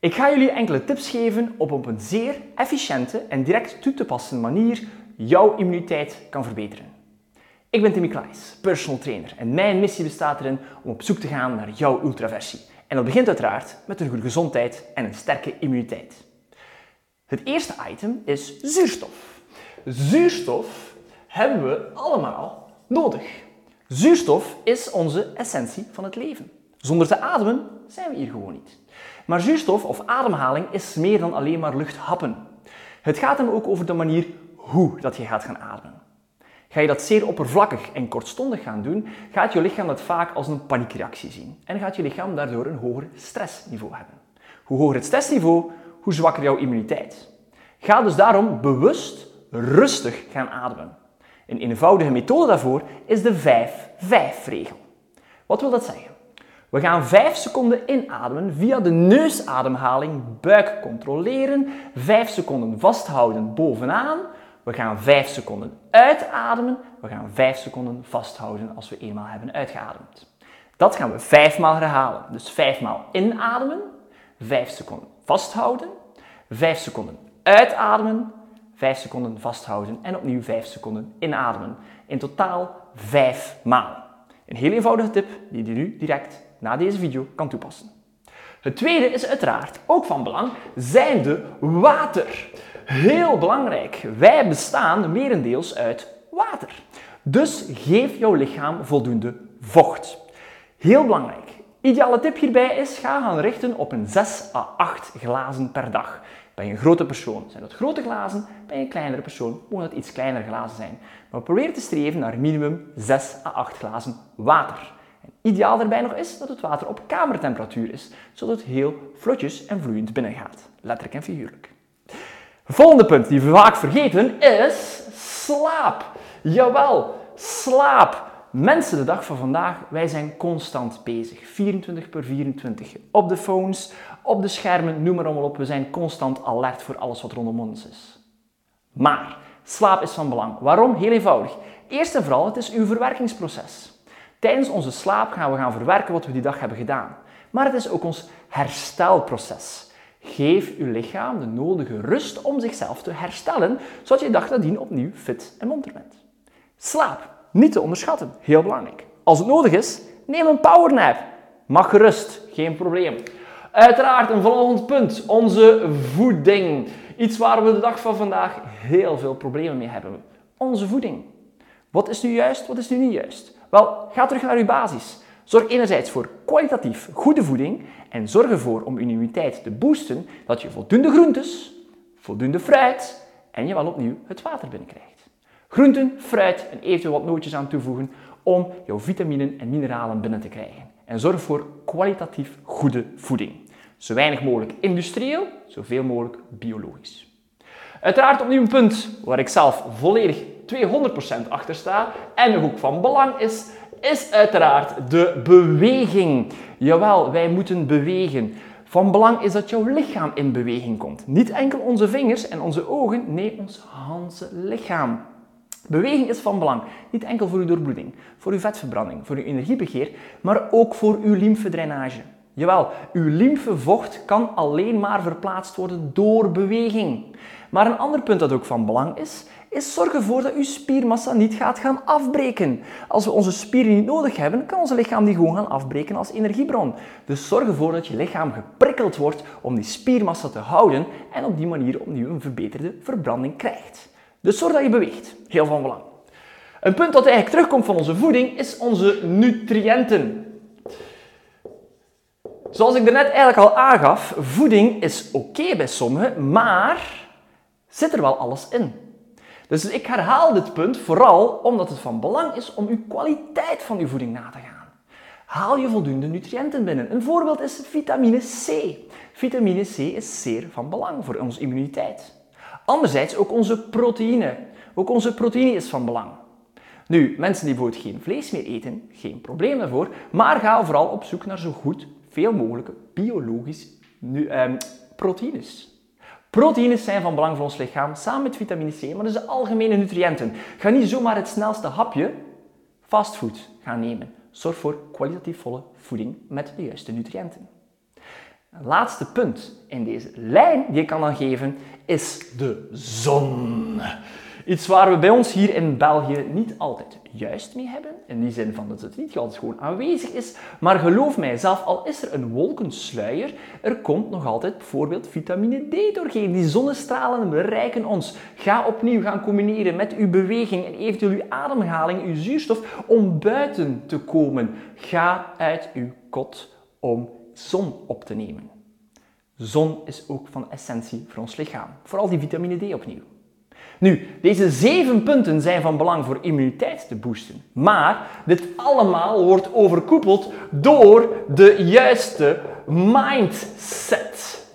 Ik ga jullie enkele tips geven op op een zeer efficiënte en direct toe te passen manier jouw immuniteit kan verbeteren. Ik ben Timmy Klaes, personal trainer en mijn missie bestaat erin om op zoek te gaan naar jouw ultraversie. En dat begint uiteraard met een goede gezondheid en een sterke immuniteit. Het eerste item is zuurstof. Zuurstof hebben we allemaal nodig. Zuurstof is onze essentie van het leven. Zonder te ademen zijn we hier gewoon niet. Maar zuurstof of ademhaling is meer dan alleen maar luchthappen. Het gaat hem ook over de manier hoe dat je gaat gaan ademen. Ga je dat zeer oppervlakkig en kortstondig gaan doen, gaat je lichaam dat vaak als een paniekreactie zien. En gaat je lichaam daardoor een hoger stressniveau hebben. Hoe hoger het stressniveau, hoe zwakker jouw immuniteit. Ga dus daarom bewust rustig gaan ademen. Een eenvoudige methode daarvoor is de 5-5-regel. Wat wil dat zeggen? We gaan 5 seconden inademen via de neusademhaling, buik controleren, 5 seconden vasthouden bovenaan. We gaan 5 seconden uitademen, we gaan 5 seconden vasthouden als we eenmaal hebben uitgeademd. Dat gaan we 5 maal herhalen. Dus 5 maal inademen, 5 seconden vasthouden, 5 seconden uitademen, 5 seconden vasthouden en opnieuw 5 seconden inademen. In totaal 5 maal. Een heel eenvoudige tip die je nu direct na deze video kan toepassen. Het tweede is uiteraard ook van belang, zijnde water. Heel belangrijk, wij bestaan merendeels uit water. Dus geef jouw lichaam voldoende vocht. Heel belangrijk. Ideale tip hierbij is, ga gaan richten op een 6 à 8 glazen per dag. Je een grote persoon, zijn dat grote glazen. Je een kleinere persoon, mogen dat iets kleinere glazen zijn. Maar probeer te streven naar minimum 6 à 8 glazen water. Ideaal daarbij nog is dat het water op kamertemperatuur is, zodat het heel vlotjes en vloeiend binnengaat. Letterlijk en figuurlijk. Volgende punt die we vaak vergeten is slaap. Jawel, slaap. Mensen de dag van vandaag, wij zijn constant bezig. 24 per 24. Op de phones, op de schermen, noem maar allemaal op. We zijn constant alert voor alles wat rondom ons is. Maar slaap is van belang. Waarom? Heel eenvoudig. Eerst en vooral, het is uw verwerkingsproces. Tijdens onze slaap gaan we gaan verwerken wat we die dag hebben gedaan. Maar het is ook ons herstelproces. Geef uw lichaam de nodige rust om zichzelf te herstellen, zodat je dag nadien opnieuw fit en monter bent. Slaap, niet te onderschatten, heel belangrijk. Als het nodig is, neem een powernap. Mag gerust, geen probleem. Uiteraard een volgend punt, onze voeding. Iets waar we de dag van vandaag heel veel problemen mee hebben. Onze voeding. Wat is nu juist, wat is nu niet juist? Wel, ga terug naar uw basis. Zorg enerzijds voor kwalitatief goede voeding en zorg ervoor om uw immuniteit te boosten dat je voldoende groentes, voldoende fruit en je wel opnieuw het water binnenkrijgt. Groenten, fruit en eventueel wat nootjes aan toevoegen om jouw vitaminen en mineralen binnen te krijgen. En zorg voor kwalitatief goede voeding. Zo weinig mogelijk industrieel, zoveel mogelijk biologisch. Uiteraard opnieuw een punt waar ik zelf volledig 200% achter sta en ook van belang is, is uiteraard de beweging. Jawel, wij moeten bewegen. Van belang is dat jouw lichaam in beweging komt. Niet enkel onze vingers en onze ogen, nee, ons hele lichaam. Beweging is van belang. Niet enkel voor uw doorbloeding, voor uw vetverbranding, voor uw energiebegeer, maar ook voor uw lymfedrainage. Jawel, uw lymfevocht kan alleen maar verplaatst worden door beweging. Maar een ander punt dat ook van belang is, is zorg ervoor dat uw spiermassa niet gaat gaan afbreken. Als we onze spieren niet nodig hebben, kan onze lichaam die gewoon gaan afbreken als energiebron. Dus zorg ervoor dat je lichaam geprikkeld wordt om die spiermassa te houden en op die manier opnieuw een verbeterde verbranding krijgt. Dus zorg dat je beweegt. Heel van belang. Een punt dat eigenlijk terugkomt van onze voeding is onze nutriënten. Zoals ik net eigenlijk al aangaf, voeding is oké bij sommigen, maar zit er wel alles in? Dus ik herhaal dit punt vooral omdat het van belang is om uw kwaliteit van uw voeding na te gaan. Haal je voldoende nutriënten binnen. Een voorbeeld is vitamine C. Vitamine C is zeer van belang voor onze immuniteit. Anderzijds ook onze proteïne. Ook onze proteïne is van belang. Nu, mensen die bijvoorbeeld geen vlees meer eten, geen probleem daarvoor, maar ga vooral op zoek naar zo goed veel mogelijke biologisch nu, eh, proteïnes. Proteïnes zijn van belang voor ons lichaam, samen met vitamine C, maar dus de algemene nutriënten. Ga niet zomaar het snelste hapje fastfood gaan nemen. Zorg voor kwalitatief volle voeding met de juiste nutriënten. Een laatste punt in deze lijn die ik kan dan geven is de zon. Iets waar we bij ons hier in België niet altijd juist mee hebben. In die zin van dat het niet altijd gewoon aanwezig is. Maar geloof mij, zelf al is er een wolkensluier, er komt nog altijd bijvoorbeeld vitamine D doorheen. Die zonnestralen bereiken ons. Ga opnieuw gaan combineren met uw beweging en eventueel uw ademhaling, uw zuurstof, om buiten te komen. Ga uit uw kot om zon op te nemen. Zon is ook van essentie voor ons lichaam. Vooral die vitamine D opnieuw. Nu, deze zeven punten zijn van belang voor immuniteit te boosten. Maar dit allemaal wordt overkoepeld door de juiste mindset.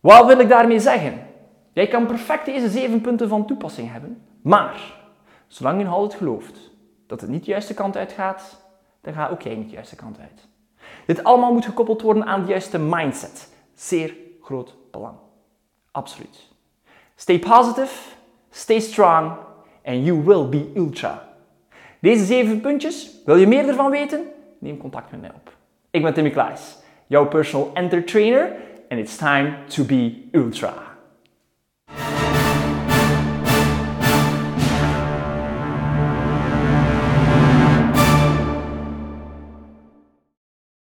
Wat wil ik daarmee zeggen? Jij kan perfect deze zeven punten van toepassing hebben, maar zolang je altijd gelooft dat het niet de juiste kant uit gaat, dan gaat ook jij niet de juiste kant uit. Dit allemaal moet gekoppeld worden aan de juiste mindset. Zeer groot belang. Absoluut. Stay positive, stay strong and you will be ultra. Deze zeven puntjes, wil je meer ervan weten? Neem contact met mij op. Ik ben Timmy Klaes, jouw personal enter trainer and it's time to be ultra.